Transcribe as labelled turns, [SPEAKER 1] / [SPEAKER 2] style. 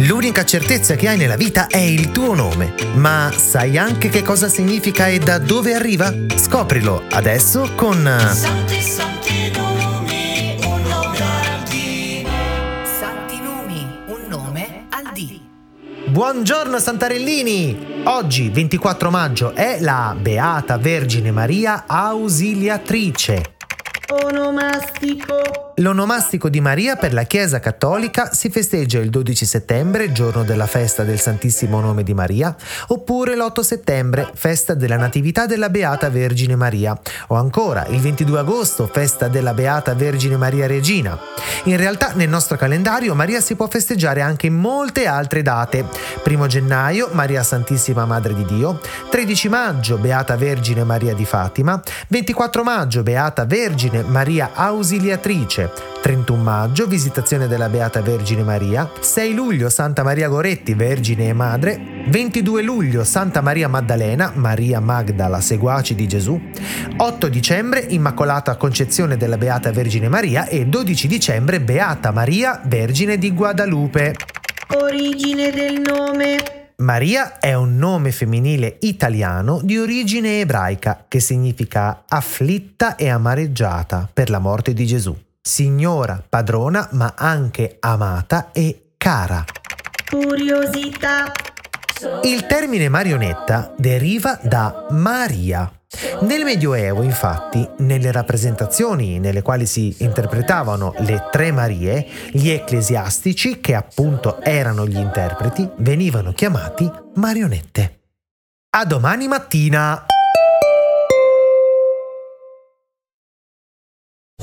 [SPEAKER 1] L'unica certezza che hai nella vita è il tuo nome. Ma sai anche che cosa significa e da dove arriva? Scoprilo adesso con...
[SPEAKER 2] Santi, santi nomi, un nome al di.
[SPEAKER 3] Santi nomi, un nome al D.
[SPEAKER 1] Buongiorno Santarellini! Oggi, 24 maggio, è la Beata Vergine Maria Ausiliatrice.
[SPEAKER 4] Onomastico.
[SPEAKER 1] L'onomastico di Maria per la Chiesa Cattolica si festeggia il 12 settembre, giorno della festa del Santissimo Nome di Maria, oppure l'8 settembre, festa della Natività della Beata Vergine Maria, o ancora il 22 agosto, festa della Beata Vergine Maria Regina. In realtà nel nostro calendario Maria si può festeggiare anche in molte altre date. 1 gennaio, Maria Santissima Madre di Dio, 13 maggio, Beata Vergine Maria di Fatima, 24 maggio, Beata Vergine Maria Ausiliatrice, 31 maggio Visitazione della Beata Vergine Maria, 6 luglio Santa Maria Goretti Vergine e Madre, 22 luglio Santa Maria Maddalena Maria Magdala seguaci di Gesù, 8 dicembre Immacolata Concezione della Beata Vergine Maria e 12 dicembre Beata Maria Vergine di Guadalupe.
[SPEAKER 4] Origine del nome.
[SPEAKER 1] Maria è un nome femminile italiano di origine ebraica che significa afflitta e amareggiata per la morte di Gesù. Signora, padrona, ma anche amata e cara.
[SPEAKER 4] Curiosità.
[SPEAKER 1] Il termine marionetta deriva da Maria. Nel Medioevo, infatti, nelle rappresentazioni nelle quali si interpretavano le tre Marie, gli ecclesiastici, che appunto erano gli interpreti, venivano chiamati marionette. A domani mattina!